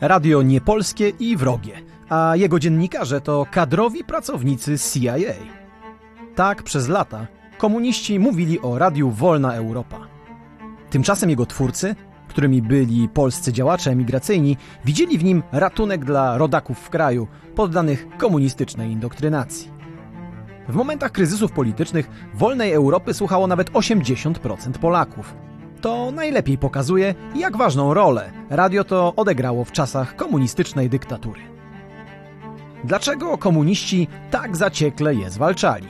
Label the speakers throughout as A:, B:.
A: radio niepolskie i wrogie, a jego dziennikarze to kadrowi pracownicy CIA. Tak przez lata komuniści mówili o radiu Wolna Europa. Tymczasem jego twórcy, którymi byli polscy działacze emigracyjni, widzieli w nim ratunek dla rodaków w kraju poddanych komunistycznej indoktrynacji. W momentach kryzysów politycznych wolnej Europy słuchało nawet 80% Polaków. To najlepiej pokazuje, jak ważną rolę radio to odegrało w czasach komunistycznej dyktatury. Dlaczego komuniści tak zaciekle je zwalczali?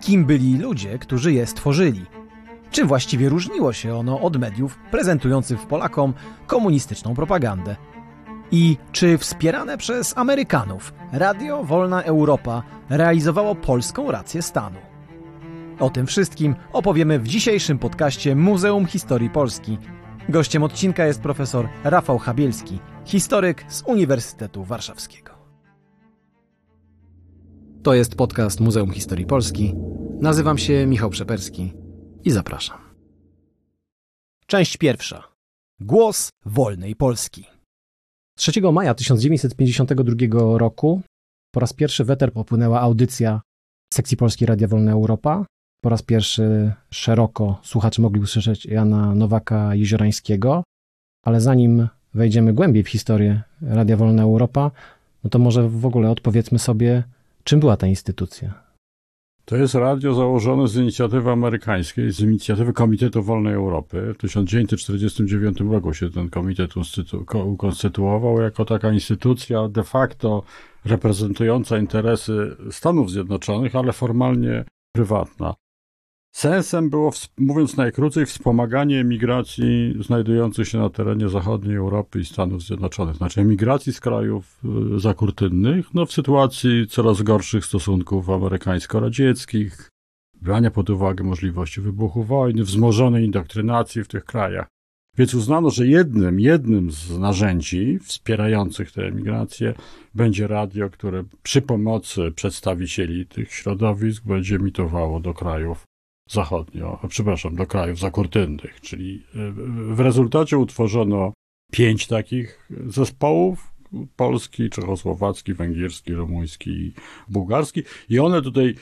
A: Kim byli ludzie, którzy je stworzyli? Czym właściwie różniło się ono od mediów prezentujących Polakom komunistyczną propagandę? I czy wspierane przez Amerykanów Radio Wolna Europa realizowało polską rację stanu? O tym wszystkim opowiemy w dzisiejszym podcaście Muzeum Historii Polski. Gościem odcinka jest profesor Rafał Chabielski, historyk z Uniwersytetu Warszawskiego. To jest podcast Muzeum Historii Polski. Nazywam się Michał Przeperski i zapraszam. Część pierwsza. Głos wolnej Polski. 3 maja 1952 roku po raz pierwszy w eter popłynęła audycja sekcji Polskiej Radia Wolna Europa. Po raz pierwszy szeroko słuchacze mogli usłyszeć Jana Nowaka Jeziorańskiego, ale zanim wejdziemy głębiej w historię Radia Wolna Europa, no to może w ogóle odpowiedzmy sobie, czym była ta instytucja.
B: To jest radio założone z inicjatywy amerykańskiej, z inicjatywy Komitetu Wolnej Europy. W 1949 roku się ten komitet ukonstytuował jako taka instytucja de facto reprezentująca interesy Stanów Zjednoczonych, ale formalnie prywatna. Sensem było, mówiąc najkrócej, wspomaganie emigracji znajdujących się na terenie zachodniej Europy i Stanów Zjednoczonych, znaczy emigracji z krajów y, zakurtynnych, no w sytuacji coraz gorszych stosunków amerykańsko-radzieckich, brania pod uwagę możliwości wybuchu wojny, wzmożonej indoktrynacji w tych krajach. Więc uznano, że jednym, jednym z narzędzi wspierających tę emigrację będzie radio, które przy pomocy przedstawicieli tych środowisk będzie emitowało do krajów zachodnio, przepraszam, do krajów zakurtynnych, czyli e, w rezultacie utworzono pięć takich zespołów, polski, czechosłowacki, węgierski, rumuński, bułgarski i one tutaj,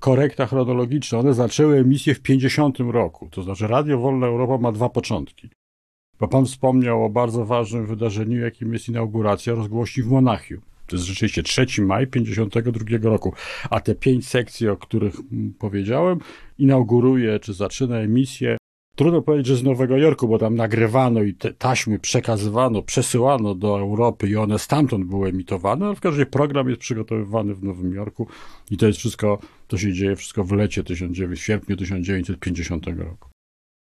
B: korekta chronologiczna, one zaczęły emisję w 50 roku, to znaczy Radio Wolna Europa ma dwa początki. Bo pan wspomniał o bardzo ważnym wydarzeniu, jakim jest inauguracja rozgłośni w Monachium. To jest rzeczywiście 3 maj 52 roku. A te pięć sekcji, o których powiedziałem, inauguruje czy zaczyna emisję. Trudno powiedzieć, że z Nowego Jorku, bo tam nagrywano i te taśmy przekazywano, przesyłano do Europy i one stamtąd były emitowane, ale w każdym razie program jest przygotowywany w Nowym Jorku i to jest wszystko, to się dzieje wszystko w lecie 19, w sierpniu 1950 roku.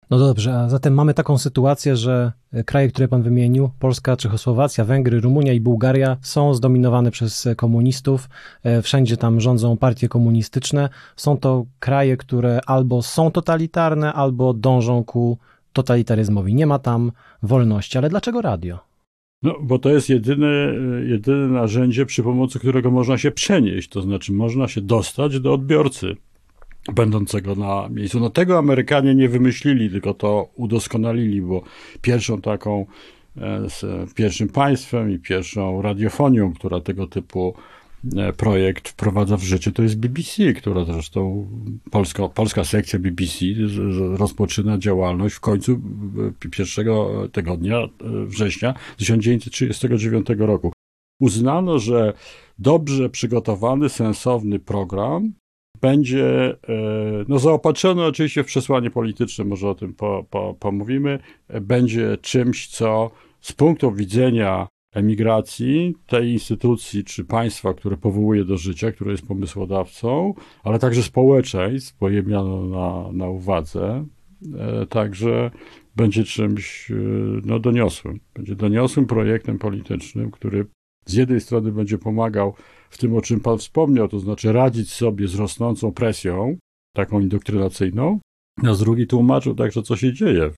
A: No dobrze, a zatem mamy taką sytuację, że e, kraje, które pan wymienił, Polska, Czechosłowacja, Węgry, Rumunia i Bułgaria, są zdominowane przez e, komunistów. E, wszędzie tam rządzą partie komunistyczne. Są to kraje, które albo są totalitarne, albo dążą ku totalitaryzmowi. Nie ma tam wolności. Ale dlaczego radio?
B: No, bo to jest jedyne, jedyne narzędzie, przy pomocy którego można się przenieść, to znaczy można się dostać do odbiorcy będącego na miejscu. No tego Amerykanie nie wymyślili, tylko to udoskonalili, bo pierwszą taką e, pierwszym państwem i pierwszą radiofonią, która tego typu e, projekt wprowadza w życie, to jest BBC, która zresztą, polska, polska sekcja BBC rozpoczyna działalność w końcu pierwszego tygodnia e, września 1939 roku. Uznano, że dobrze przygotowany, sensowny program będzie e, no, zaopatrzony oczywiście w przesłanie polityczne, może o tym po, po, pomówimy, będzie czymś, co z punktu widzenia emigracji, tej instytucji czy państwa, które powołuje do życia, które jest pomysłodawcą, ale także społeczeństw, bo je miano na, na uwadze, e, także będzie czymś e, no, doniosłym. Będzie doniosłym projektem politycznym, który z jednej strony będzie pomagał w tym, o czym Pan wspomniał, to znaczy radzić sobie z rosnącą presją, taką indoktrynacyjną, a z drugiej tłumaczył także, co się dzieje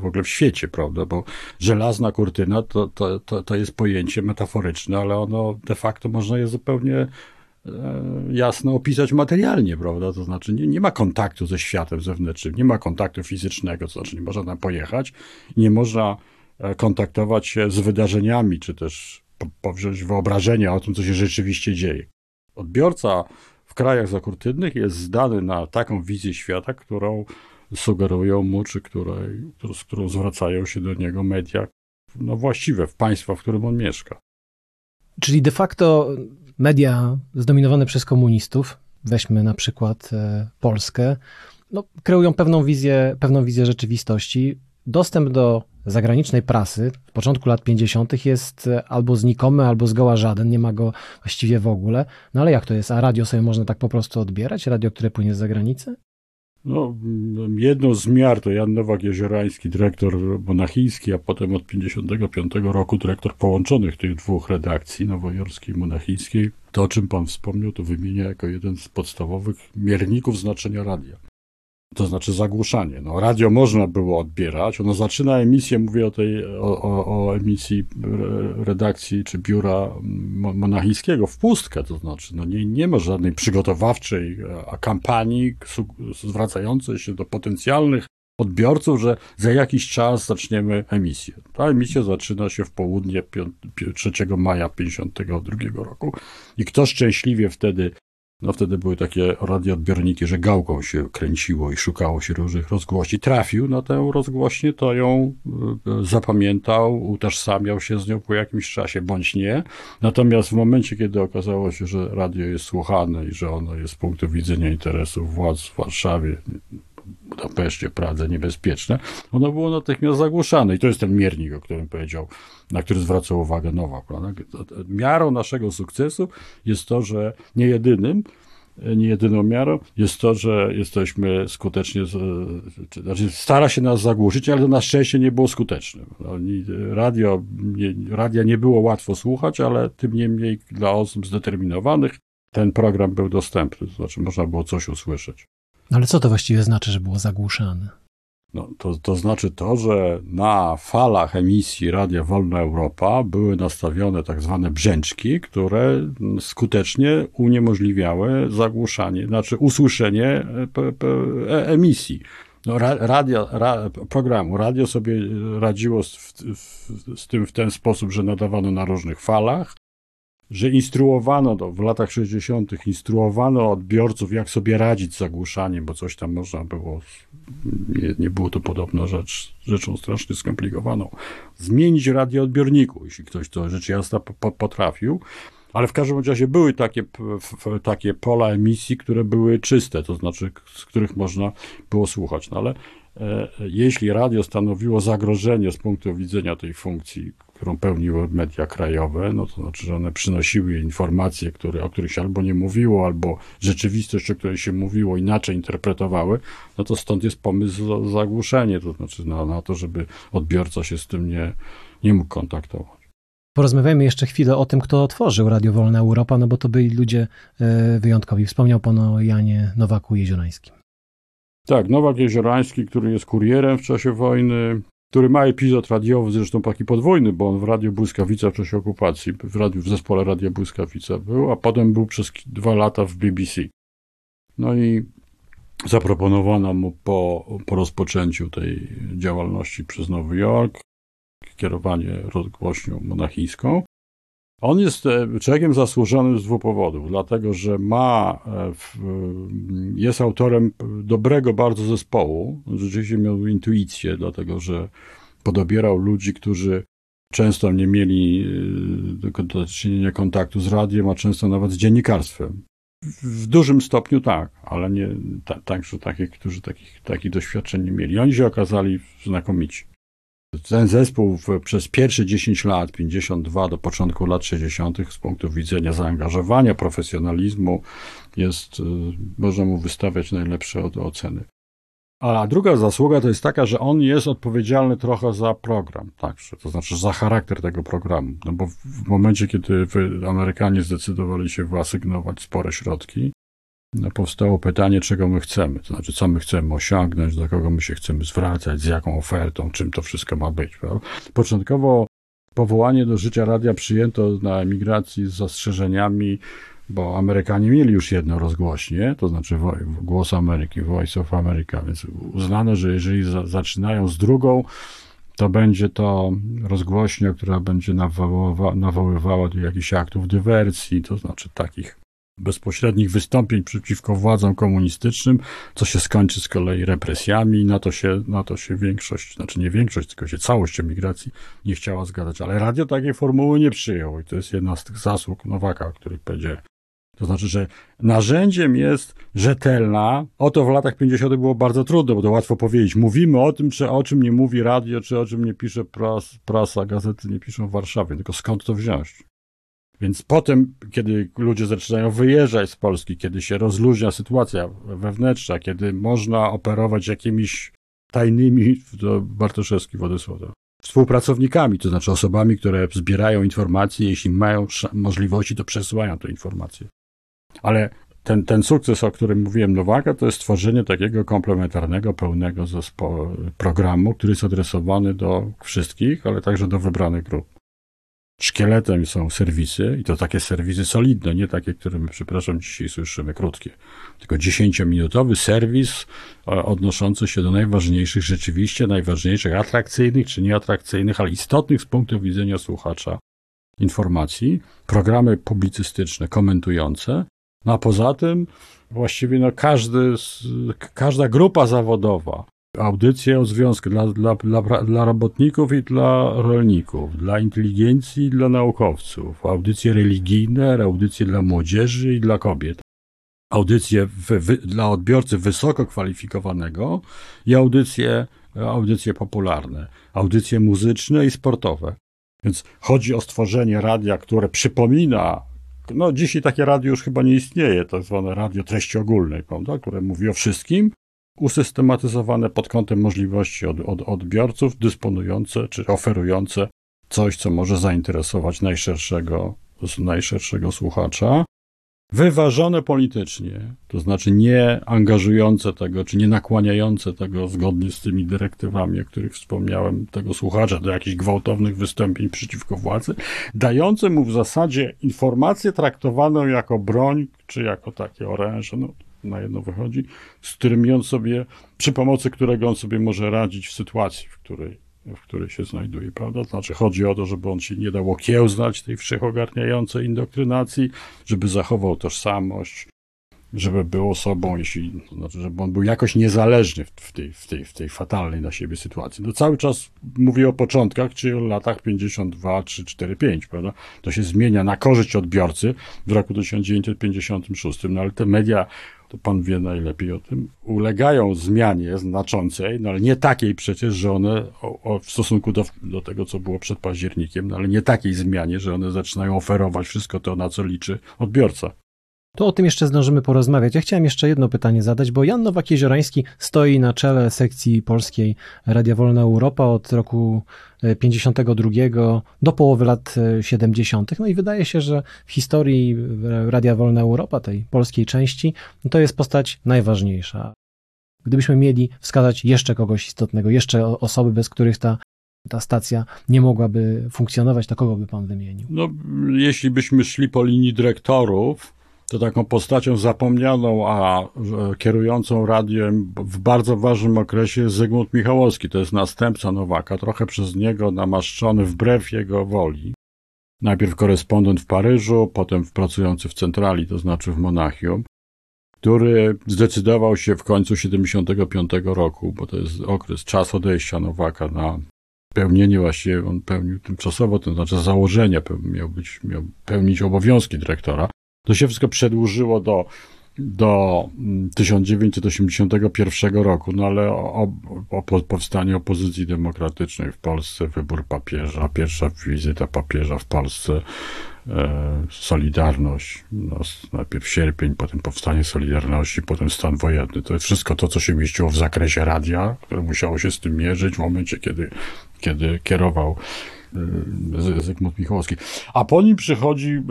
B: w ogóle w świecie, prawda? Bo żelazna kurtyna to, to, to, to jest pojęcie metaforyczne, ale ono de facto można je zupełnie e, jasno opisać materialnie, prawda? To znaczy nie, nie ma kontaktu ze światem zewnętrznym, nie ma kontaktu fizycznego, to znaczy nie można tam pojechać, nie można e, kontaktować się z wydarzeniami, czy też powziąć wyobrażenie o tym, co się rzeczywiście dzieje. Odbiorca w krajach zakurtynnych jest zdany na taką wizję świata, którą sugerują mu, czy której, z którą zwracają się do niego media no właściwe w państwa, w którym on mieszka.
A: Czyli de facto media zdominowane przez komunistów, weźmy na przykład e, Polskę, no, kreują pewną wizję, pewną wizję rzeczywistości. Dostęp do zagranicznej prasy w początku lat 50. jest e, albo znikomy, albo zgoła żaden, nie ma go właściwie w ogóle. No ale jak to jest? A radio sobie można tak po prostu odbierać? Radio, które płynie z zagranicy?
B: No, jedną z miar to Jan Nowak-Jeziorański, dyrektor monachijski, a potem od 55 roku dyrektor połączonych tych dwóch redakcji, nowojorskiej i monachijskiej. To, o czym pan wspomniał, to wymienia jako jeden z podstawowych mierników znaczenia radia to znaczy zagłuszanie. No, radio można było odbierać. Ono zaczyna emisję, mówię o tej, o, o, o emisji redakcji czy biura monachijskiego w pustkę, to znaczy no nie, nie ma żadnej przygotowawczej a kampanii zwracającej się do potencjalnych odbiorców, że za jakiś czas zaczniemy emisję. Ta emisja zaczyna się w południe 3 maja 1952 roku i kto szczęśliwie wtedy no wtedy były takie radioodbiorniki, że gałką się kręciło i szukało się różnych rozgłośni. Trafił na tę rozgłośnię, to ją e, zapamiętał, utożsamiał się z nią po jakimś czasie, bądź nie. Natomiast w momencie, kiedy okazało się, że radio jest słuchane i że ono jest z punktu widzenia interesów władz w Warszawie, Budapeszcie, Pradze niebezpieczne, ono było natychmiast zagłuszane. I to jest ten miernik, o którym powiedział, na który zwracał uwagę Nowak. Miarą naszego sukcesu jest to, że nie jedynym, nie jedyną miarą jest to, że jesteśmy skutecznie, znaczy stara się nas zagłuszyć, ale na szczęście nie było skuteczne. Radio, nie, radia nie było łatwo słuchać, ale tym niemniej dla osób zdeterminowanych ten program był dostępny, to znaczy można było coś usłyszeć.
A: Ale co to właściwie znaczy, że było zagłuszane?
B: No, to, to znaczy to, że na falach emisji Radia Wolna Europa były nastawione tak zwane brzęczki, które skutecznie uniemożliwiały zagłuszanie, znaczy usłyszenie e, e, emisji. No, radio, ra, programu. Radio sobie radziło z, w, z tym w ten sposób, że nadawano na różnych falach, że instruowano w latach 60., instruowano odbiorców, jak sobie radzić z zagłuszaniem, bo coś tam można było, nie, nie było to podobno rzecz, rzeczą strasznie skomplikowaną, zmienić radioodbiorniku, jeśli ktoś to rzecz jasna potrafił. Ale w każdym razie były takie, takie pola emisji, które były czyste, to znaczy z których można było słuchać. No ale e, jeśli radio stanowiło zagrożenie z punktu widzenia tej funkcji, którą pełniły media krajowe, no to znaczy, że one przynosiły informacje, które, o których się albo nie mówiło, albo rzeczywistość, o której się mówiło, inaczej interpretowały, no to stąd jest pomysł za zagłuszenie, to znaczy na, na to, żeby odbiorca się z tym nie, nie mógł kontaktować.
A: Porozmawiajmy jeszcze chwilę o tym, kto otworzył Radio Wolna Europa, no bo to byli ludzie e, wyjątkowi. Wspomniał pan o Janie Nowaku Jeziorańskim.
B: Tak, Nowak Jeziorański, który jest kurierem w czasie wojny, który ma epizod radiowy, zresztą taki podwójny, bo on w Radiu Błyskawica w czasie okupacji, w, radiu, w zespole Radia Błyskawica był, a potem był przez dwa lata w BBC. No i zaproponowano mu po, po rozpoczęciu tej działalności przez Nowy Jork kierowanie rozgłośnią monachijską. On jest e, człowiekiem zasłużonym z dwóch powodów. Dlatego, że ma, e, jest autorem dobrego bardzo zespołu. Rzeczywiście miał intuicję, dlatego że podobierał ludzi, którzy często nie mieli e, do czynienia kontaktu z radiem, a często nawet z dziennikarstwem. W dużym stopniu tak, ale nie także takich, którzy takich, takich doświadczeń nie mieli. Oni się okazali znakomici. Ten zespół przez pierwsze 10 lat, 52 do początku lat 60., z punktu widzenia zaangażowania, profesjonalizmu, jest, y, można mu wystawiać najlepsze oceny. A druga zasługa to jest taka, że on jest odpowiedzialny trochę za program, także, to znaczy za charakter tego programu. No bo w momencie, kiedy Amerykanie zdecydowali się wyasygnować spore środki, no, powstało pytanie, czego my chcemy, to znaczy, co my chcemy osiągnąć, do kogo my się chcemy zwracać, z jaką ofertą, czym to wszystko ma być. Prawda? Początkowo powołanie do życia radia przyjęto na emigracji z zastrzeżeniami, bo Amerykanie mieli już jedno rozgłośnie, to znaczy Głos Ameryki, Voice of America, więc uznano, że jeżeli za, zaczynają z drugą, to będzie to rozgłośnia, która będzie nawoływa, nawoływała do jakichś aktów dywersji, to znaczy takich bezpośrednich wystąpień przeciwko władzom komunistycznym, co się skończy z kolei represjami. Na to się, na to się większość, znaczy nie większość, tylko się całość emigracji nie chciała zgadzać. Ale radio takiej formuły nie przyjął i to jest jedna z tych zasług Nowaka, o których powiedziałem. To znaczy, że narzędziem jest rzetelna. O to w latach 50. było bardzo trudno, bo to łatwo powiedzieć. Mówimy o tym, czy o czym nie mówi radio, czy o czym nie pisze pras, prasa, gazety nie piszą w Warszawie. Tylko skąd to wziąć? Więc potem, kiedy ludzie zaczynają wyjeżdżać z Polski, kiedy się rozluźnia sytuacja wewnętrzna, kiedy można operować jakimiś tajnymi, to Bartoszewski Władysław, współpracownikami, to znaczy osobami, które zbierają informacje, jeśli mają możliwości, to przesyłają te informacje. Ale ten, ten sukces, o którym mówiłem Nowaka, to jest stworzenie takiego komplementarnego, pełnego zespołu, programu, który jest adresowany do wszystkich, ale także do wybranych grup. Szkieletem są serwisy i to takie serwisy solidne, nie takie, które my, przepraszam, dzisiaj słyszymy, krótkie. Tylko dziesięciominutowy serwis e, odnoszący się do najważniejszych, rzeczywiście najważniejszych, atrakcyjnych czy nieatrakcyjnych, ale istotnych z punktu widzenia słuchacza informacji, programy publicystyczne komentujące, no a poza tym właściwie no każdy, każda grupa zawodowa, audycje o związku dla, dla, dla, dla robotników i dla rolników, dla inteligencji i dla naukowców, audycje religijne, audycje dla młodzieży i dla kobiet, audycje dla odbiorcy wysoko kwalifikowanego i audycje, audycje popularne, audycje muzyczne i sportowe. Więc chodzi o stworzenie radia, które przypomina no dzisiaj takie radio już chyba nie istnieje, tak zwane radio treści ogólnej, prawda, które mówi o wszystkim, usystematyzowane pod kątem możliwości od, od odbiorców, dysponujące czy oferujące coś, co może zainteresować najszerszego, najszerszego słuchacza. Wyważone politycznie, to znaczy nie angażujące tego, czy nie nakłaniające tego zgodnie z tymi dyrektywami, o których wspomniałem, tego słuchacza do jakichś gwałtownych wystąpień przeciwko władzy, dające mu w zasadzie informację traktowaną jako broń, czy jako takie oręże. No, na jedno wychodzi, z którym on sobie, przy pomocy którego on sobie może radzić w sytuacji, w której, w której się znajduje, prawda? Znaczy chodzi o to, żeby on się nie dał okiełznać tej wszechogarniającej indoktrynacji, żeby zachował tożsamość, żeby był osobą, jeśli, znaczy, żeby on był jakoś niezależny w tej, w tej, w tej fatalnej na siebie sytuacji. No cały czas mówię o początkach, czy o latach 52, 3, 4, 5, prawda? To się zmienia na korzyść odbiorcy w roku 1956, no ale te media to pan wie najlepiej o tym, ulegają zmianie znaczącej, no ale nie takiej przecież, że one o, o, w stosunku do, do tego, co było przed październikiem, no ale nie takiej zmianie, że one zaczynają oferować wszystko to, na co liczy odbiorca.
A: To o tym jeszcze zdążymy porozmawiać. Ja chciałem jeszcze jedno pytanie zadać, bo Jan Nowak-Jeziorański stoi na czele sekcji polskiej Radia Wolna Europa od roku 52 e, do połowy lat 70. E, no i wydaje się, że w historii Radia Wolna Europa, tej polskiej części, to jest postać najważniejsza. Gdybyśmy mieli wskazać jeszcze kogoś istotnego, jeszcze osoby, bez których ta ta stacja nie mogłaby funkcjonować, to kogo by pan wymienił?
B: No, jeśli byśmy szli po linii dyrektorów, to taką postacią zapomnianą, a kierującą radiem w bardzo ważnym okresie jest Zygmunt Michałowski. To jest następca Nowaka, trochę przez niego namaszczony wbrew jego woli. Najpierw korespondent w Paryżu, potem pracujący w centrali, to znaczy w Monachium, który zdecydował się w końcu 75 roku, bo to jest okres, czas odejścia Nowaka na pełnienie właściwie, on pełnił tymczasowo, to znaczy założenia, miał, być, miał pełnić obowiązki dyrektora. To się wszystko przedłużyło do, do 1981 mm, roku, no ale o, o, o powstanie opozycji demokratycznej w Polsce, wybór papieża, pierwsza wizyta papieża w Polsce, e, Solidarność, no, najpierw sierpień, potem powstanie Solidarności, potem stan wojenny. To jest wszystko to, co się mieściło w zakresie radia, które musiało się z tym mierzyć w momencie, kiedy, kiedy kierował Zygmunt Michałowski. A po nim przychodzi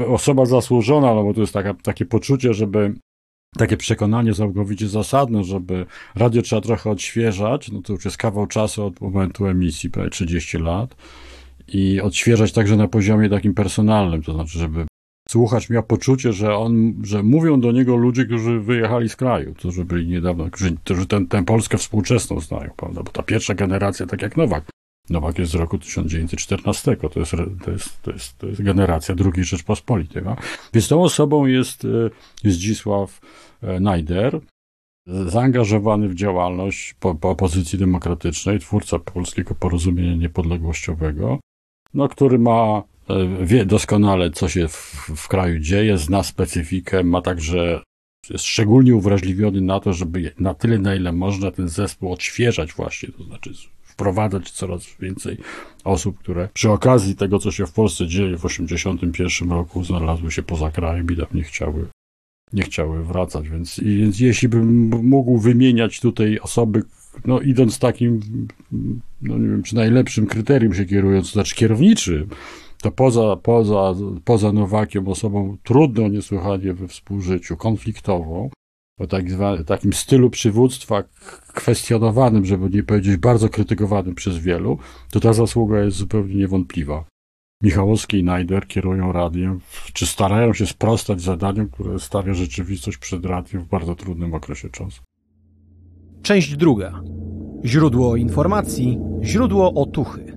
B: e, osoba zasłużona, no bo to jest taka, takie poczucie, żeby takie przekonanie całkowicie zasadne, żeby radio trzeba trochę odświeżać, no to już jest kawał czasu od momentu emisji, prawie 30 lat i odświeżać także na poziomie takim personalnym, to znaczy, żeby słuchacz miał poczucie, że on, że mówią do niego ludzie, którzy wyjechali z kraju, którzy byli niedawno, którzy, którzy tę ten Polskę współczesną znają, prawda? Bo ta pierwsza generacja, tak jak Nowak, Nowak jest z roku 1914, to jest, to jest, to jest, to jest generacja II Rzeczpospolitej. No? Więc tą osobą jest e, Zdzisław e, Najder, zaangażowany w działalność po, po opozycji demokratycznej, twórca Polskiego Porozumienia Niepodległościowego, no, który ma, e, wie doskonale, co się w, w kraju dzieje, zna specyfikę, ma także, jest szczególnie uwrażliwiony na to, żeby na tyle, na ile można ten zespół odświeżać właśnie, to znaczy wprowadzać coraz więcej osób, które przy okazji tego, co się w Polsce dzieje w 1981 roku, znalazły się poza krajem i tam nie chciały, nie chciały wracać. Więc, więc jeśli bym mógł wymieniać tutaj osoby, no idąc takim, no nie wiem, czy najlepszym kryterium się kierując, to znaczy kierowniczym, to poza, poza, poza Nowakiem, osobą trudną niesłychanie we współżyciu, konfliktową, o tak zwa, takim stylu przywództwa kwestionowanym, żeby nie powiedzieć bardzo krytykowanym przez wielu, to ta zasługa jest zupełnie niewątpliwa. Michałowski i Najder kierują radiem, czy starają się sprostać zadaniom, które stawia rzeczywistość przed radiem w bardzo trudnym okresie czasu.
A: Część druga. Źródło informacji, źródło otuchy.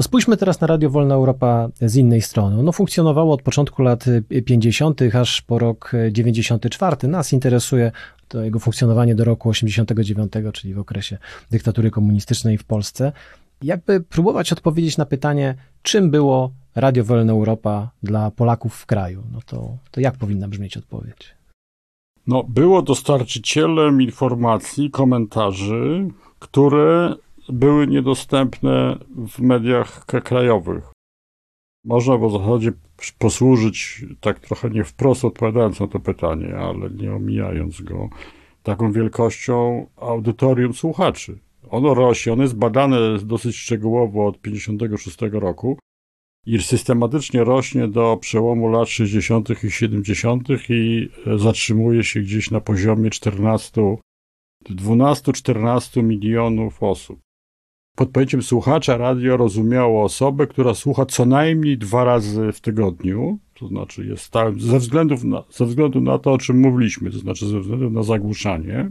A: No spójrzmy teraz na Radio Wolna Europa z innej strony. Ono funkcjonowało od początku lat 50., aż po rok 94. Nas interesuje to jego funkcjonowanie do roku 89, czyli w okresie dyktatury komunistycznej w Polsce. Jakby próbować odpowiedzieć na pytanie, czym było Radio Wolna Europa dla Polaków w kraju, no to, to jak powinna brzmieć odpowiedź?
B: No, było dostarczycielem informacji, komentarzy, które były niedostępne w mediach krajowych. Można w zasadzie posłużyć, tak trochę nie wprost odpowiadając na to pytanie, ale nie omijając go, taką wielkością audytorium słuchaczy. Ono rośnie, ono jest badane dosyć szczegółowo od 1956 roku i systematycznie rośnie do przełomu lat 60. i 70. i zatrzymuje się gdzieś na poziomie 14, 12-14 milionów osób. Pod pojęciem słuchacza radio rozumiało osobę, która słucha co najmniej dwa razy w tygodniu, to znaczy jest stałym, ze, względów na, ze względu na to, o czym mówiliśmy, to znaczy ze względu na zagłuszanie,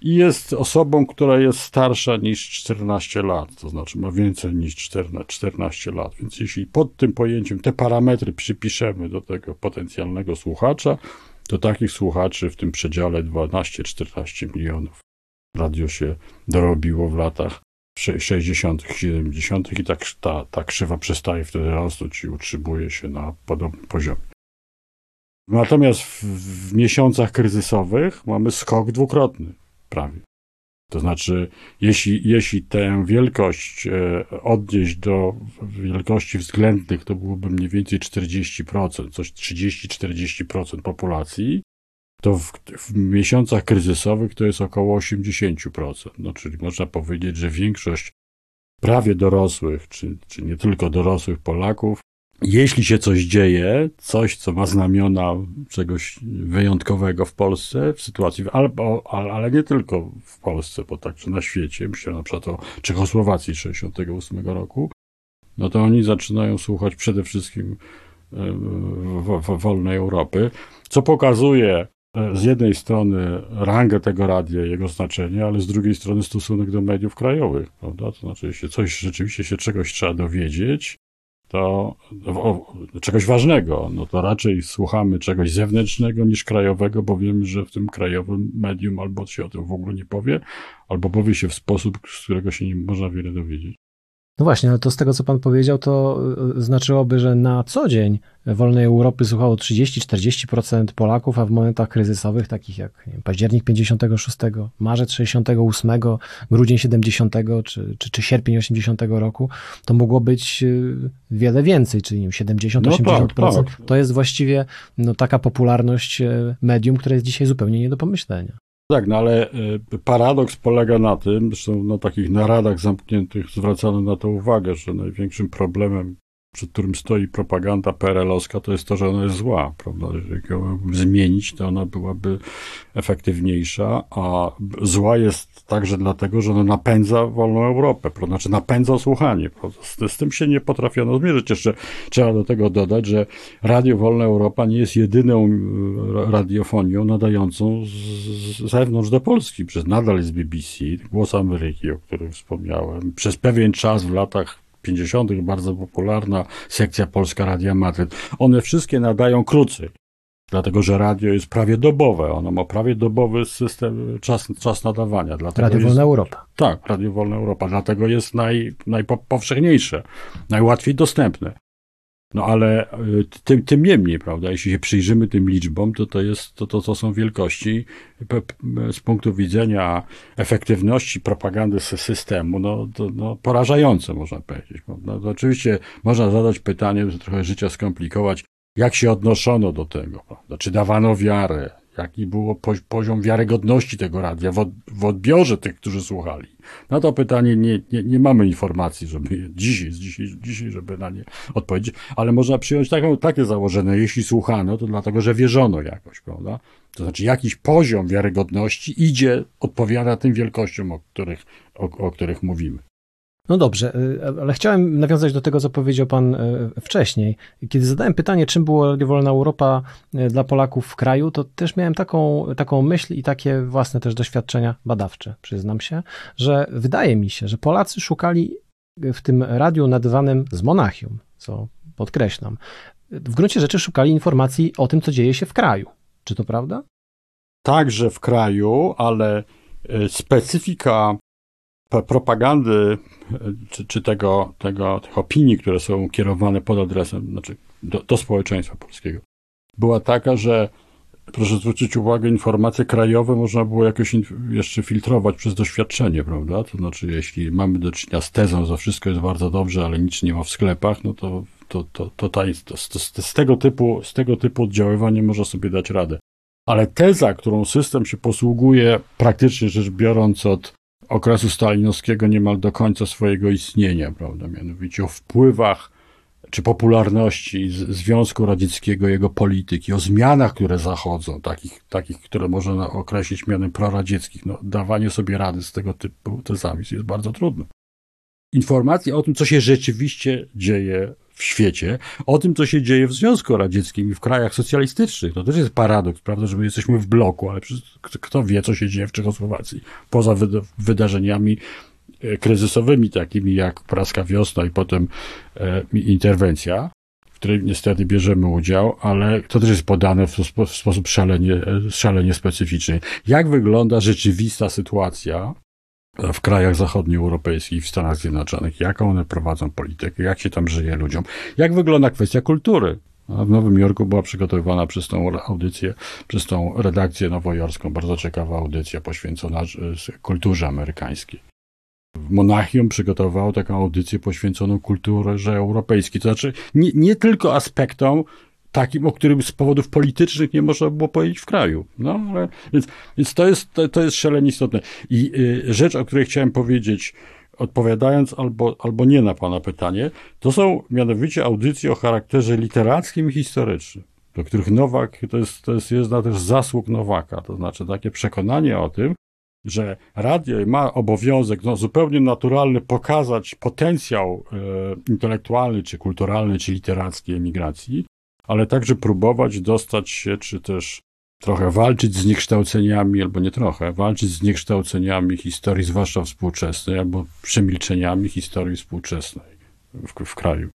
B: i jest osobą, która jest starsza niż 14 lat, to znaczy ma więcej niż 14 lat. Więc jeśli pod tym pojęciem te parametry przypiszemy do tego potencjalnego słuchacza, to takich słuchaczy w tym przedziale 12-14 milionów radio się dorobiło w latach 60., 70. i tak ta, ta krzywa przestaje wtedy rosnąć i utrzymuje się na podobnym poziomie. Natomiast w, w miesiącach kryzysowych mamy skok dwukrotny prawie. To znaczy, jeśli, jeśli tę wielkość e, odnieść do wielkości względnych, to byłoby mniej więcej 40%, coś 30-40% populacji, to w, w, miesiącach kryzysowych to jest około 80%. No, czyli można powiedzieć, że większość prawie dorosłych, czy, czy nie tylko dorosłych Polaków, jeśli się coś dzieje, coś, co ma znamiona czegoś wyjątkowego w Polsce, w sytuacji, albo, ale nie tylko w Polsce, bo także na świecie, myślę na przykład o Czechosłowacji 68 roku, no to oni zaczynają słuchać przede wszystkim wolnej Europy, co pokazuje z jednej strony rangę tego radia, jego znaczenie, ale z drugiej strony stosunek do mediów krajowych, prawda? To znaczy, jeśli coś rzeczywiście się czegoś trzeba dowiedzieć, to o, czegoś ważnego, no to raczej słuchamy czegoś zewnętrznego niż krajowego, bo wiemy, że w tym krajowym medium albo się o tym w ogóle nie powie, albo powie się w sposób, z którego się nie można wiele dowiedzieć.
A: No właśnie, ale to z tego, co pan powiedział, to y, znaczyłoby, że na co dzień wolnej Europy słuchało 30-40% Polaków, a w momentach kryzysowych, takich jak wiem, październik 56, marzec 68, grudzień 70 czy, czy, czy sierpień 80 roku, to mogło być y, wiele więcej, czyli 70-80%. No tak, tak. To jest właściwie no, taka popularność y, medium, które jest dzisiaj zupełnie nie do pomyślenia.
B: Tak, no ale y, paradoks polega na tym, zresztą na takich naradach zamkniętych zwracano na to uwagę, że największym problemem przed którym stoi propaganda PRL-owska, to jest to, że ona jest zła, prawda? Ją zmienić, to ona byłaby efektywniejsza, a zła jest także dlatego, że ona napędza wolną Europę, prawda? Znaczy napędza słuchanie? Z, z tym się nie potrafiono zmierzyć. Jeszcze trzeba do tego dodać, że Radio Wolna Europa nie jest jedyną e, radiofonią nadającą z, z zewnątrz do Polski. Przez nadal jest BBC, Głos Ameryki, o którym wspomniałem. Przez pewien czas w latach 50. bardzo popularna sekcja Polska Radia Madryt. One wszystkie nadają krócej. Dlatego, że radio jest prawie dobowe. Ono ma prawie dobowy system, czas, czas nadawania. Dlatego
A: Radio
B: jest,
A: Wolna Europa.
B: Tak, Radio Wolna Europa. Dlatego jest naj, najpowszechniejsze, najłatwiej dostępne. No ale y, tym, tym niemniej, prawda, jeśli się przyjrzymy tym liczbom, to to, jest, to, to, to są wielkości z punktu widzenia efektywności propagandy systemu, no, to, no porażające, można powiedzieć. No, oczywiście można zadać pytanie, trochę życia skomplikować, jak się odnoszono do tego, prawda? czy dawano wiarę, jaki był poziom wiarygodności tego radia w, w odbiorze tych, którzy słuchali. Na to pytanie nie, nie, nie mamy informacji, żeby dzisiaj, dzisiaj, dzisiaj, żeby na nie odpowiedzieć, ale można przyjąć taką, takie założenie, jeśli słuchano, to dlatego, że wierzono jakoś, prawda? To znaczy jakiś poziom wiarygodności idzie, odpowiada tym wielkościom, o których, o, o których mówimy.
A: No dobrze, y, ale chciałem nawiązać do tego, co powiedział Pan y, wcześniej. Kiedy zadałem pytanie, czym było Radio Wolna Europa y, dla Polaków w kraju, to też miałem taką, taką myśl i takie własne też doświadczenia badawcze, przyznam się, że wydaje mi się, że Polacy szukali w tym radiu nadawanym z Monachium, co podkreślam, w gruncie rzeczy szukali informacji o tym, co dzieje się w kraju. Czy to prawda?
B: Także w kraju, ale specyfika propagandy, czy, czy tego, tego, tych opinii, które są kierowane pod adresem, znaczy do, do społeczeństwa polskiego, była taka, że proszę zwrócić uwagę, informacje krajowe można było jakoś jeszcze filtrować przez doświadczenie, prawda? To znaczy, jeśli mamy do czynienia z tezą, że wszystko jest bardzo dobrze, ale nic nie ma w sklepach, no to, to, to, to, to, to z, z, tego typu, z tego typu oddziaływanie można sobie dać radę. Ale teza, którą system się posługuje, praktycznie rzecz biorąc, od okresu stalinowskiego niemal do końca swojego istnienia, prawda? Mianowicie o wpływach czy popularności Związku Radzieckiego, jego polityki, o zmianach, które zachodzą, takich, takich które można określić mianem proradzieckich. No, dawanie sobie rady z tego typu tezami jest bardzo trudne. Informacje o tym, co się rzeczywiście dzieje w świecie, o tym, co się dzieje w Związku Radzieckim i w krajach socjalistycznych. To też jest paradoks, prawda, że my jesteśmy w bloku, ale kto wie, co się dzieje w Czechosłowacji, poza wydarzeniami e, kryzysowymi, takimi jak praska wiosna i potem e, interwencja, w której niestety bierzemy udział, ale to też jest podane w, spo, w sposób szalenie, e, szalenie specyficzny. Jak wygląda rzeczywista sytuacja w krajach zachodnioeuropejskich, w Stanach Zjednoczonych, jaką one prowadzą politykę, jak się tam żyje ludziom, jak wygląda kwestia kultury. w Nowym Jorku była przygotowywana przez tą audycję, przez tą redakcję nowojorską, bardzo ciekawa audycja poświęcona kulturze amerykańskiej. Monachium przygotowało taką audycję poświęconą kulturze europejskiej, to znaczy nie, nie tylko aspektom takim, o którym z powodów politycznych nie można było powiedzieć w kraju. No, ale, więc, więc to, jest, to, to jest szalenie istotne. I y, rzecz, o której chciałem powiedzieć, odpowiadając albo, albo nie na Pana pytanie, to są mianowicie audycje o charakterze literackim i historycznym, do których Nowak, to jest, to jest jedna też zasług Nowaka, to znaczy takie przekonanie o tym, że radio ma obowiązek no, zupełnie naturalny pokazać potencjał e, intelektualny, czy kulturalny, czy literacki emigracji, ale także próbować dostać się, czy też trochę walczyć z zniekształceniami, albo nie trochę, walczyć z zniekształceniami historii, zwłaszcza współczesnej, albo przemilczeniami historii współczesnej w, w kraju.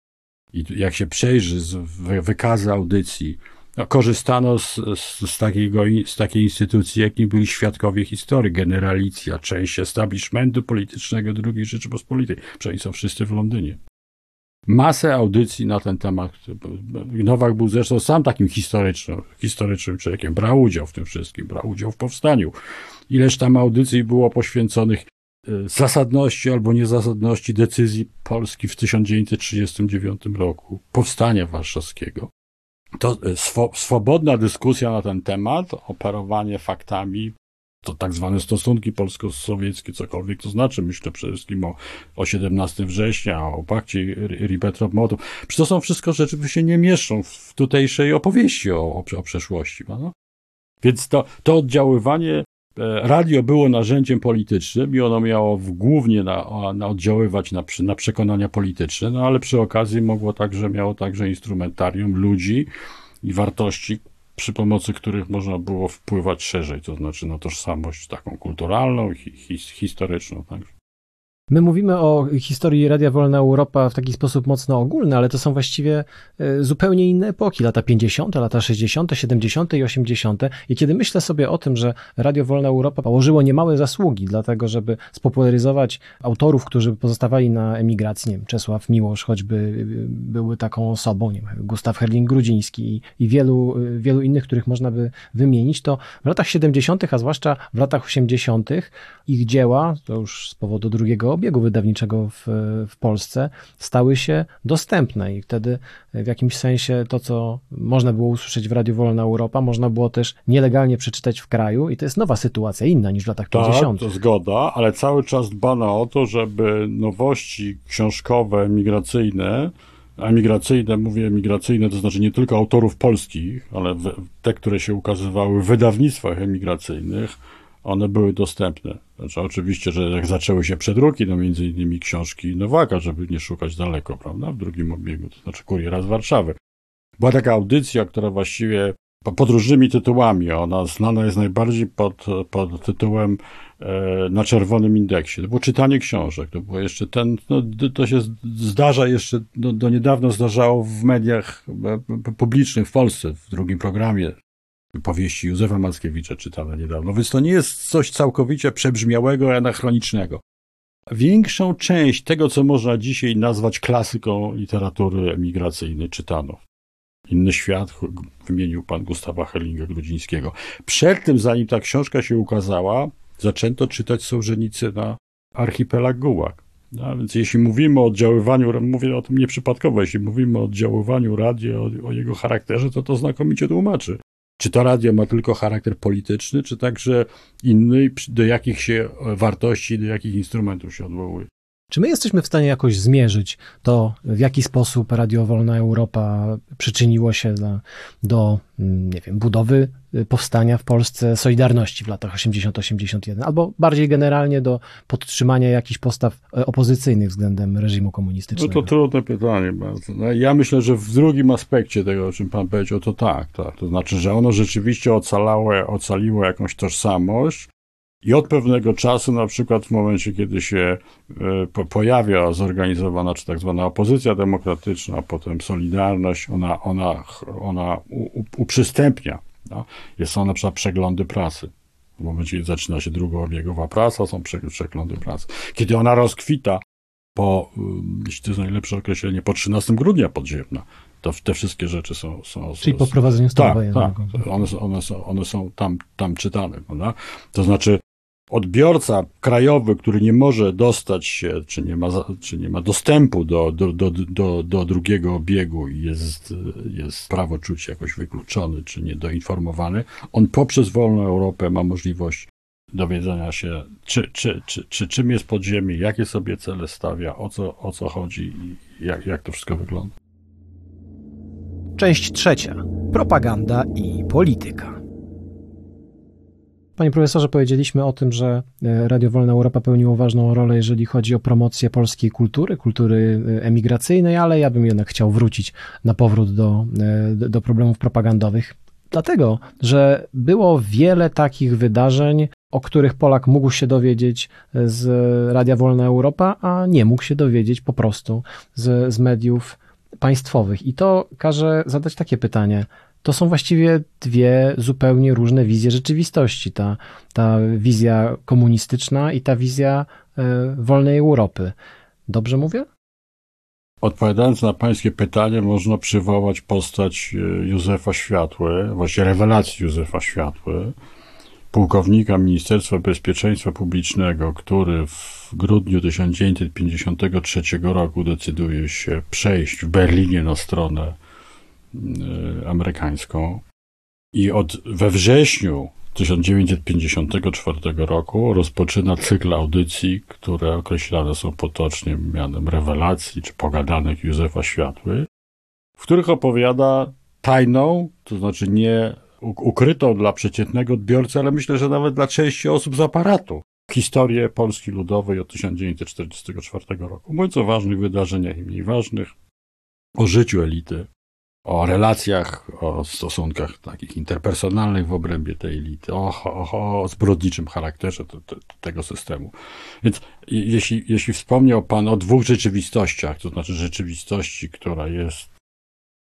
B: I jak się przejrzy z wykazy audycji, no, korzystano z, z, z, takiego, z takiej instytucji, jakim byli świadkowie historii, generalicja, część establishmentu politycznego II Rzeczypospolitej. Przecież są wszyscy w Londynie masę audycji na ten temat. Nowak był zresztą sam takim historycznym, historycznym człowiekiem. Brał udział w tym wszystkim, brał udział w powstaniu. Ileż tam audycji było poświęconych e, zasadności albo niezasadności decyzji Polski w 1939 roku, powstania warszawskiego. To e, swo, swobodna dyskusja na ten temat, operowanie faktami, to tak zwane stosunki polsko-sowieckie, cokolwiek to znaczy. Myślę przede wszystkim o, o 17 września, o pakcie Ribbentrop-Molotov. Przecież to są wszystko rzeczy, które się nie mieszczą w tutejszej opowieści o, o, o przeszłości. No? Więc to, to oddziaływanie e, radio było narzędziem politycznym i ono miało głównie na, na oddziaływać na, na przekonania polityczne, no ale przy okazji mogło także, miało także instrumentarium ludzi i wartości, przy pomocy których można było wpływać szerzej, to znaczy na tożsamość taką kulturalną, hi, historyczną. Także.
A: My mówimy o historii Radia Wolna Europa w taki sposób mocno ogólny, ale to są właściwie e, zupełnie inne epoki, lata 50., lata 60., 70. i 80. I kiedy myślę sobie o tym, że Radio Wolna Europa położyło niemałe zasługi dlatego, żeby spopularyzować autorów, którzy pozostawali na emigracji, nie wiem, Czesław Miłosz choćby e, były taką osobą, nie wiem, Gustaw Herling-Grudziński i, i wielu, e, wielu innych, których można by wymienić, to w latach 70., a zwłaszcza w latach 80., ich dzieła, to już z powodu drugiego obiegu wydawniczego w, w Polsce stały się dostępne i wtedy w jakimś sensie to, co można było usłyszeć w Radiu Wolna Europa, można było też nielegalnie przeczytać w kraju i to jest nowa sytuacja, inna niż w latach
B: tak,
A: 50.
B: to zgoda, ale cały czas dbano o to, żeby nowości książkowe, migracyjne, a migracyjne, mówię migracyjne, to znaczy nie tylko autorów polskich, ale te, które się ukazywały w wydawnictwach emigracyjnych, one były dostępne. Znaczy, oczywiście, że jak zaczęły się przedruki, no między innymi książki Nowaka, żeby nie szukać daleko, prawda, w drugim obiegu, to znaczy Kuriera z Warszawy. Była taka audycja, która właściwie pod różnymi tytułami, ona znana jest najbardziej pod, pod tytułem e, na czerwonym indeksie. To było czytanie książek, to było jeszcze ten, no, to się zdarza jeszcze, no, do niedawno zdarzało w mediach e, publicznych w Polsce, w drugim programie powieści Józefa Mackiewicza czytane niedawno, więc to nie jest coś całkowicie przebrzmiałego, anachronicznego. Większą część tego, co można dzisiaj nazwać klasyką literatury emigracyjnej, czytano. Inny świat wymienił pan Gustawa Hellinga-Grudzińskiego. Przed tym, zanim ta książka się ukazała, zaczęto czytać Sołżenicy na archipelag Gułak. No, więc jeśli mówimy o oddziaływaniu, mówię o tym nieprzypadkowo, jeśli mówimy o oddziaływaniu radia, o, o jego charakterze, to to znakomicie tłumaczy czy to radio ma tylko charakter polityczny, czy także inny, do jakich się wartości, do jakich instrumentów się odwołuje?
A: Czy my jesteśmy w stanie jakoś zmierzyć to, w jaki sposób Radio Wolna Europa przyczyniło się do, do nie wiem, budowy y, powstania w Polsce Solidarności w latach 80-81, albo bardziej generalnie do podtrzymania jakichś postaw e, opozycyjnych względem reżimu komunistycznego?
B: No to trudne pytanie bardzo. No, ja myślę, że w drugim aspekcie tego, o czym pan powiedział, to tak, tak. To znaczy, że ono rzeczywiście ocalało, ocaliło jakąś tożsamość, i od pewnego czasu, na przykład w momencie, kiedy się e, pojawia zorganizowana, czy tak zwana opozycja demokratyczna, a potem Solidarność, ona, ona, ona uprzystępnia. No? Jest są na przykład przeglądy prasy. W momencie, kiedy zaczyna się drugobiegowa prasa, są przeglądy prasy. Kiedy ona rozkwita po, jeśli to jest najlepsze określenie, po 13 grudnia podziemna, to te wszystkie rzeczy są... są
A: Czyli po prowadzeniu
B: stanu tak, tak, one, one, są, one są tam, tam czytane. Prawda? To znaczy odbiorca krajowy, który nie może dostać się, czy nie ma, czy nie ma dostępu do, do, do, do, do drugiego obiegu i jest, jest prawo czuć jakoś wykluczony, czy niedoinformowany, on poprzez wolną Europę ma możliwość dowiedzenia się, czy, czy, czy, czy czym jest podziemie, jakie sobie cele stawia, o co, o co chodzi i jak, jak to wszystko wygląda.
A: Część trzecia. Propaganda i polityka. Panie profesorze, powiedzieliśmy o tym, że e, Radio Wolna Europa pełniło ważną rolę, jeżeli chodzi o promocję polskiej kultury, kultury e, emigracyjnej, ale ja bym jednak chciał wrócić na powrót do, e, do problemów propagandowych. Dlatego, że było wiele takich wydarzeń, o których Polak mógł się dowiedzieć z Radia Wolna Europa, a nie mógł się dowiedzieć po prostu z, z mediów państwowych. I to każe zadać takie pytanie: to są właściwie dwie zupełnie różne wizje rzeczywistości. Ta, ta wizja komunistyczna i ta wizja e, wolnej Europy. Dobrze mówię?
B: Odpowiadając na Pańskie pytanie, można przywołać postać e, Józefa Światły, właściwie rewelacji Józefa Światły, pułkownika Ministerstwa Bezpieczeństwa Publicznego, który w grudniu 1953 roku decyduje się przejść w Berlinie na stronę amerykańską. I od, we wrześniu 1954 roku rozpoczyna cykl audycji, które określane są potocznie mianem rewelacji czy pogadanek Józefa Światły, w których opowiada tajną, to znaczy nie ukrytą dla przeciętnego odbiorcy, ale myślę, że nawet dla części osób z aparatu, historię Polski Ludowej od 1944 roku. Mówiąc o ważnych wydarzeniach i mniej ważnych, o życiu elity, o relacjach, o stosunkach takich interpersonalnych w obrębie tej elity, o, o, o zbrodniczym charakterze te, te, tego systemu. Więc jeśli, jeśli wspomniał Pan o dwóch rzeczywistościach, to znaczy rzeczywistości, która jest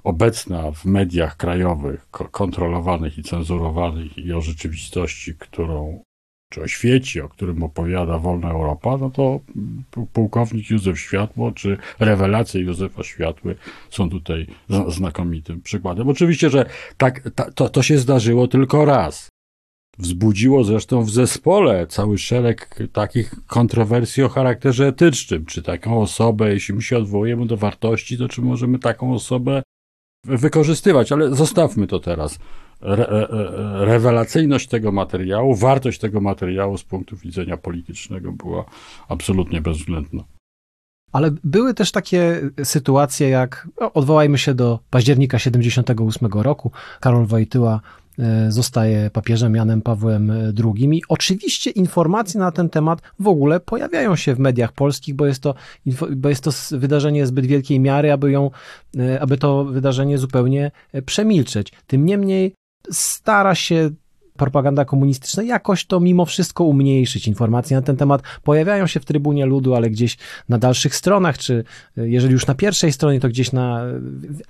B: obecna w mediach krajowych, kontrolowanych i cenzurowanych, i o rzeczywistości, którą czy o świecie, o którym opowiada Wolna Europa, no to pułkownik Józef Światło, czy rewelacje Józefa Światły są tutaj znakomitym przykładem. Oczywiście, że tak, to, to się zdarzyło tylko raz. Wzbudziło zresztą w zespole cały szereg takich kontrowersji o charakterze etycznym. Czy taką osobę, jeśli my się odwołujemy do wartości, to czy możemy taką osobę wykorzystywać? Ale zostawmy to teraz re, e, e, rewelacyjność tego materiału, wartość tego materiału z punktu widzenia politycznego była absolutnie bezwzględna.
A: Ale były też takie sytuacje, jak no, odwołajmy się do października 78 roku. Karol Wojtyła e, zostaje papieżem Janem Pawłem II. I oczywiście informacje na ten temat w ogóle pojawiają się w mediach polskich, bo jest to, bo jest to wydarzenie zbyt wielkiej miary, aby, ją, aby to wydarzenie zupełnie przemilczeć. Tym niemniej stara się propaganda komunistyczna jakoś to mimo wszystko umniejszyć. Informacje na ten temat pojawiają się w Trybunie Ludu, ale gdzieś na dalszych stronach, czy e, jeżeli już na pierwszej stronie, to gdzieś na,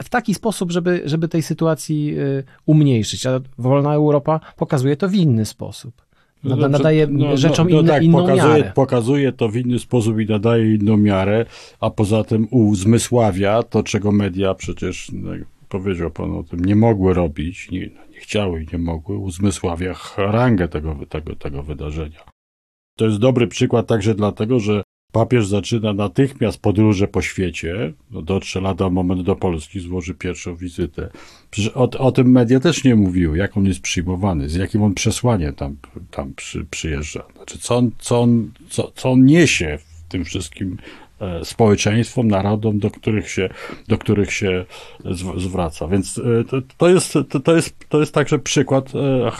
A: w taki sposób, żeby, żeby tej sytuacji e, umniejszyć. A Wolna Europa pokazuje to w inny sposób. No nadaje no, rzeczom no, no inne, tak, inną
B: pokazuje,
A: miarę.
B: Pokazuje to w inny sposób i nadaje inną miarę, a poza tym uzmysławia to, czego media przecież, no, powiedział pan o tym, nie mogły robić, nie chciały i nie mogły, uzmysławia rangę tego, tego, tego wydarzenia. To jest dobry przykład także dlatego, że papież zaczyna natychmiast podróże po świecie, no dotrze lada moment do Polski, złoży pierwszą wizytę. Przecież o, o, tym media też nie mówiły, jak on jest przyjmowany, z jakim on przesłaniem tam, tam przy, przyjeżdża. Znaczy, co on, co, on, co, co on niesie w tym wszystkim społeczeństwom, narodom, do których się, do których się zwraca. Więc e, to, to, jest, to, to, jest, to jest także przykład e,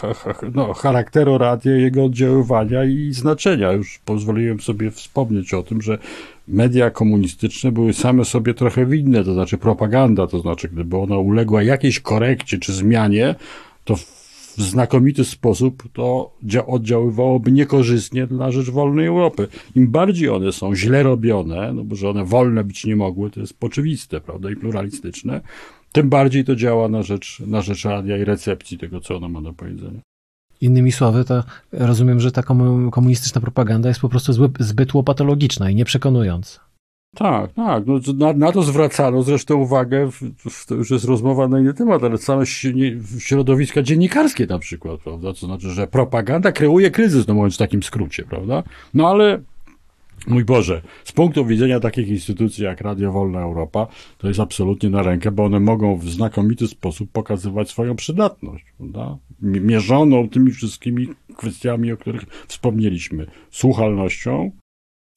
B: no, charakteru radia, jego oddziaływania i znaczenia. Już pozwoliłem sobie wspomnieć o tym, że media komunistyczne były same sobie trochę winne, to znaczy propaganda, to znaczy gdyby ona uległa jakiejś korekcie czy zmianie, to w znakomity sposób to oddziaływałoby niekorzystnie na rzecz wolnej Europy. Im bardziej one są źle robione, no bo że one wolne być nie mogły, to jest oczywiste, prawda, i pluralistyczne, tym bardziej to działa na rzecz, na rzecz radia i recepcji tego, co ono ma do powiedzenia.
A: Innymi słowy, to rozumiem, że ta komunistyczna propaganda jest po prostu zbyt łopatologiczna i nieprzekonująca.
B: Tak, tak. No, na, na, to zwracano zresztą uwagę, to już jest rozmowa na inny temat, ale same środowiska dziennikarskie na przykład, prawda? To znaczy, że propaganda kreuje kryzys, no mówiąc w takim skrócie, prawda? No ale Mój Boże, z punktu widzenia takich instytucji jak Radio Wolna Europa, to jest absolutnie na rękę, bo one mogą w znakomity sposób pokazywać swoją przydatność, prawda? mierzoną tymi wszystkimi kwestiami, o których wspomnieliśmy. Słuchalnością,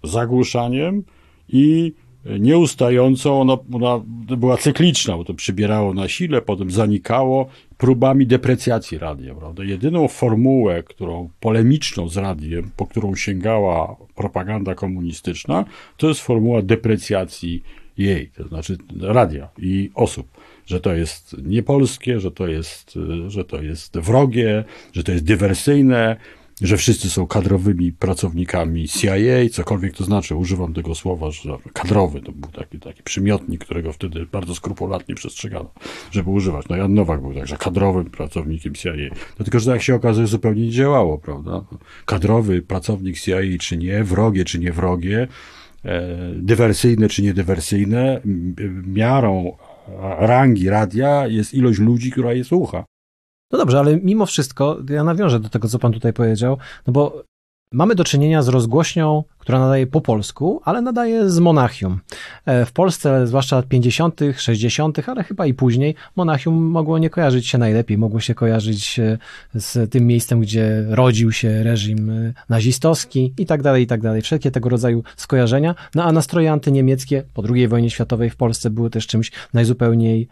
B: zagłuszaniem, i nieustająco ona, ona była cykliczna, bo to przybierało na sile, potem zanikało próbami deprecjacji radia. Prawda? Jedyną formułę, którą polemiczną z radiem, po którą sięgała propaganda komunistyczna, to jest formuła deprecjacji jej, to znaczy radia i osób że to jest niepolskie, że to jest, że to jest wrogie, że to jest dywersyjne, że wszyscy są kadrowymi pracownikami CIA, cokolwiek to znaczy, używam tego słowa, że kadrowy to był taki, taki przymiotnik, którego wtedy bardzo skrupulatnie przestrzegano, żeby używać. No Jan Nowak był także kadrowym pracownikiem CIA. No tylko, że jak się okazuje, zupełnie nie działało, prawda? Kadrowy pracownik CIA czy nie, wrogie czy nie wrogie, e, dywersyjne czy niedywersyjne, miarą rangi radia jest ilość ludzi, która je słucha.
A: No dobrze, ale mimo wszystko ja nawiążę do tego, co pan tutaj powiedział, no bo mamy do czynienia z rozgłośnią która nadaje po polsku, ale nadaje z Monachium. E, w Polsce, zwłaszcza lat 50., 60., ale chyba i później, Monachium mogło nie kojarzyć się najlepiej. Mogło się kojarzyć e, z tym miejscem, gdzie rodził się reżim e, nazistowski i tak dalej, i tak dalej. Wszelkie tego rodzaju skojarzenia. No a nastroje antyniemieckie po II wojnie światowej w Polsce były też czymś najzupełniej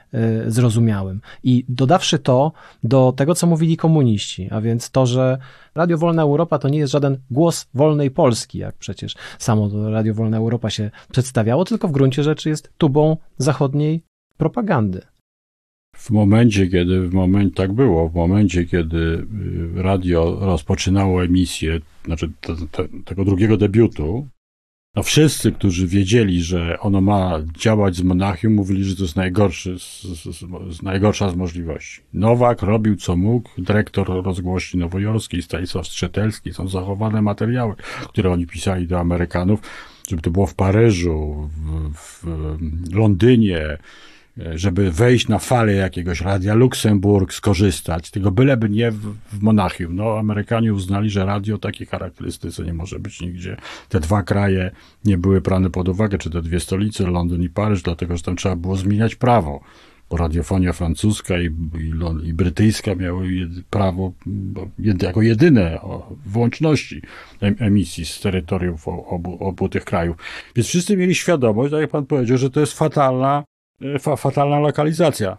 A: zrozumiałym. I dodawszy to do tego, co mówili komuniści, a więc to, że Radio Wolna Europa to nie jest żaden głos wolnej Polski, jak przecież samo to Radio Wolna Europa się przedstawiało, tylko w gruncie rzeczy jest tubą zachodniej propagandy.
B: W momencie, kiedy, w moment, tak było, w momencie, kiedy y, radio rozpoczynało emisję, znaczy te, te, tego drugiego debiutu, no wszyscy, którzy wiedzieli, że ono ma działać z Monachium, mówili, że to jest najgorszy, z, z, z, najgorsza z możliwości. Nowak robił co mógł, dyrektor rozgłośni nowojorskiej, Stanisław Strzetelski, są zachowane materiały, które oni pisali do Amerykanów, żeby to było w Paryżu, w, w Londynie, żeby wejść na falę jakiegoś radia Luksemburg, skorzystać, tego byleby nie w, w Monachium. No, Amerykanie uznali, że radio takiej charakterystyce nie może być nigdzie. Te dwa kraje nie były brane pod uwagę, czy te dwie stolice, Londyn i Paryż, dlatego, że tam trzeba było zmieniać prawo. Bo radiofonia francuska i, i, i brytyjska miały jed, prawo jed, jako jedyne o, włączności emisji z terytoriów obu, obu tych krajów. Więc wszyscy mieli świadomość, tak jak pan powiedział, że to jest fatalna E, fa fatalna lokalizacja.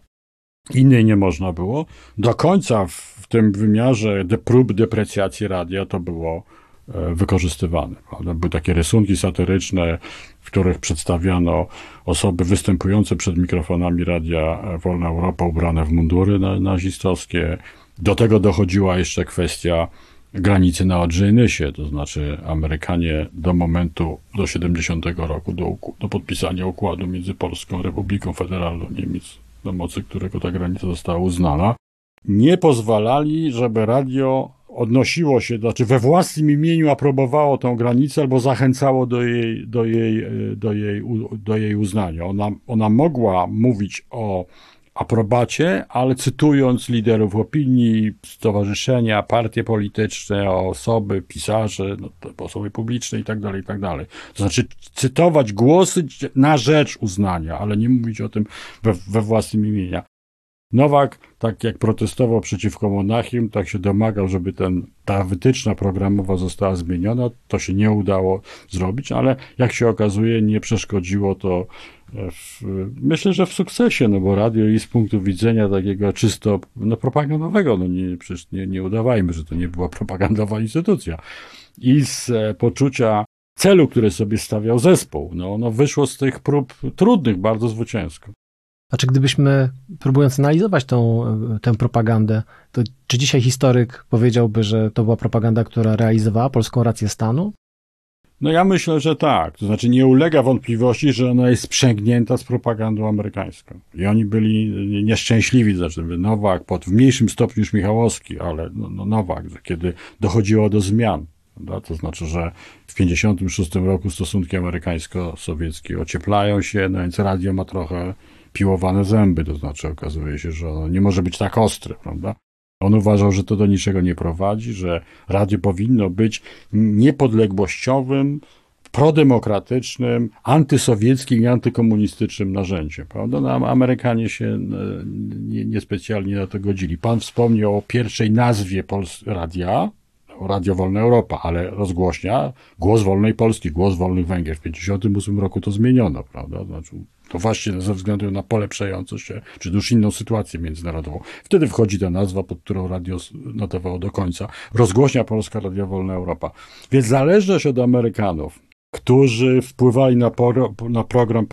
B: Innej nie można było. Do końca w tym wymiarze de prób deprecjacji radia to było e, wykorzystywane. Prawda? Były takie rysunki satyryczne, w których przedstawiano osoby występujące przed mikrofonami radia e, Wolna Europa ubrane w mundury nazistowskie. Do tego dochodziła jeszcze kwestia granicy na Odrzynysie, to znaczy Amerykanie do momentu, do 70 roku, do, do podpisania układu między Polską Republiką Federalną Niemiec, do mocy którego ta granica została uznana, nie pozwalali, żeby radio odnosiło się, znaczy we własnym imieniu aprobowało tą granicę albo zachęcało do jej, do jej, do jej, do jej uznania. Ona, ona mogła mówić o aprobacie, ale cytując liderów opinii, stowarzyszenia, partie polityczne, osoby, pisarze, no, osoby publiczne i tak dalej, i tak. To znaczy cytować głosy na rzecz uznania, ale nie mówić o tym we, we własnym imieniu. Nowak, tak jak protestował przeciwko Monachium, tak się domagał, żeby ten, ta wytyczna programowa została zmieniona. To się nie udało zrobić, ale jak się okazuje, nie przeszkodziło to w, myślę, że w sukcesie, no bo radio i z punktu widzenia takiego czysto no, propagandowego, no nie, przecież nie, nie udawajmy, że to nie była propagandowa instytucja. I z e, poczucia celu, który sobie stawiał zespół, no ono wyszło z tych prób trudnych bardzo zwycięsko.
A: A czy gdybyśmy, próbując analizować tą, tę propagandę, to czy dzisiaj historyk powiedziałby, że to była propaganda, która realizowała polską rację stanu?
B: No ja myślę, że tak. To znaczy nie ulega wątpliwości, że ona jest sprzęgnięta z propagandą amerykańską. I oni byli nieszczęśliwi, znaczy Nowak pod, w mniejszym stopniu niż Michałowski, ale no, no Nowak, kiedy dochodziło do zmian. Prawda? To znaczy, że w 1956 roku stosunki amerykańsko-sowieckie ocieplają się, no więc radio ma trochę piłowane zęby, to znaczy okazuje się, że ono nie może być tak ostre, prawda? On uważał, że to do niczego nie prowadzi, że radio powinno być niepodległościowym, prodemokratycznym, antysowieckim i antykomunistycznym narzędziem. Prawda? No, Amerykanie się e, nie, niespecjalnie na to godzili. Pan wspomniał o pierwszej nazwie Pols radia, Radio Wolna Europa, ale rozgłośnia Głos Wolnej Polski, Głos Wolnych Węgier. W 1958 roku to zmieniono, prawda? Znaczy, to właśnie ze względu na polepszającą się, czy już inną sytuację międzynarodową. Wtedy wchodzi ta nazwa, pod którą radio notowało do końca. Rozgłośnia Polska Radio Wolna Europa. Więc zależność od Amerykanów, którzy wpływali na, na program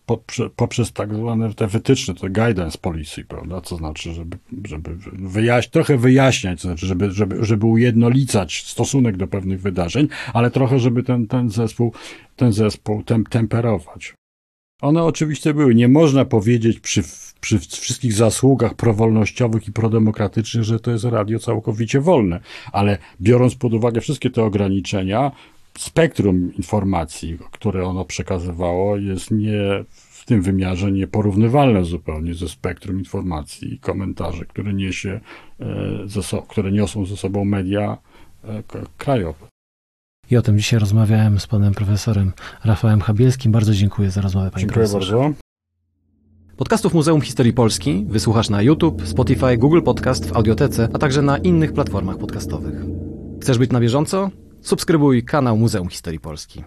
B: poprzez tak zwane te wytyczne, te guidance policy, prawda? Co znaczy, żeby, żeby wyjaś, trochę wyjaśniać, to znaczy, żeby, żeby, żeby ujednolicać stosunek do pewnych wydarzeń, ale trochę, żeby ten, ten zespół, ten zespół tem, temperować. One oczywiście były. Nie można powiedzieć przy, przy wszystkich zasługach prowolnościowych i prodemokratycznych, że to jest radio całkowicie wolne, ale biorąc pod uwagę wszystkie te ograniczenia, spektrum informacji, które ono przekazywało, jest nie w tym wymiarze nieporównywalne zupełnie ze spektrum informacji i komentarzy, które niesie, e, które niosą ze sobą media e, krajowe.
A: I o tym dzisiaj rozmawiałem z panem profesorem Rafałem Chabielskim. Bardzo dziękuję za rozmowę, panie
B: Dziękuję
A: profesorze.
B: bardzo.
A: Podcastów Muzeum Historii Polski wysłuchasz na YouTube, Spotify, Google Podcast, w Audiotece, a także na innych platformach podcastowych. Chcesz być na bieżąco? Subskrybuj kanał Muzeum Historii Polski.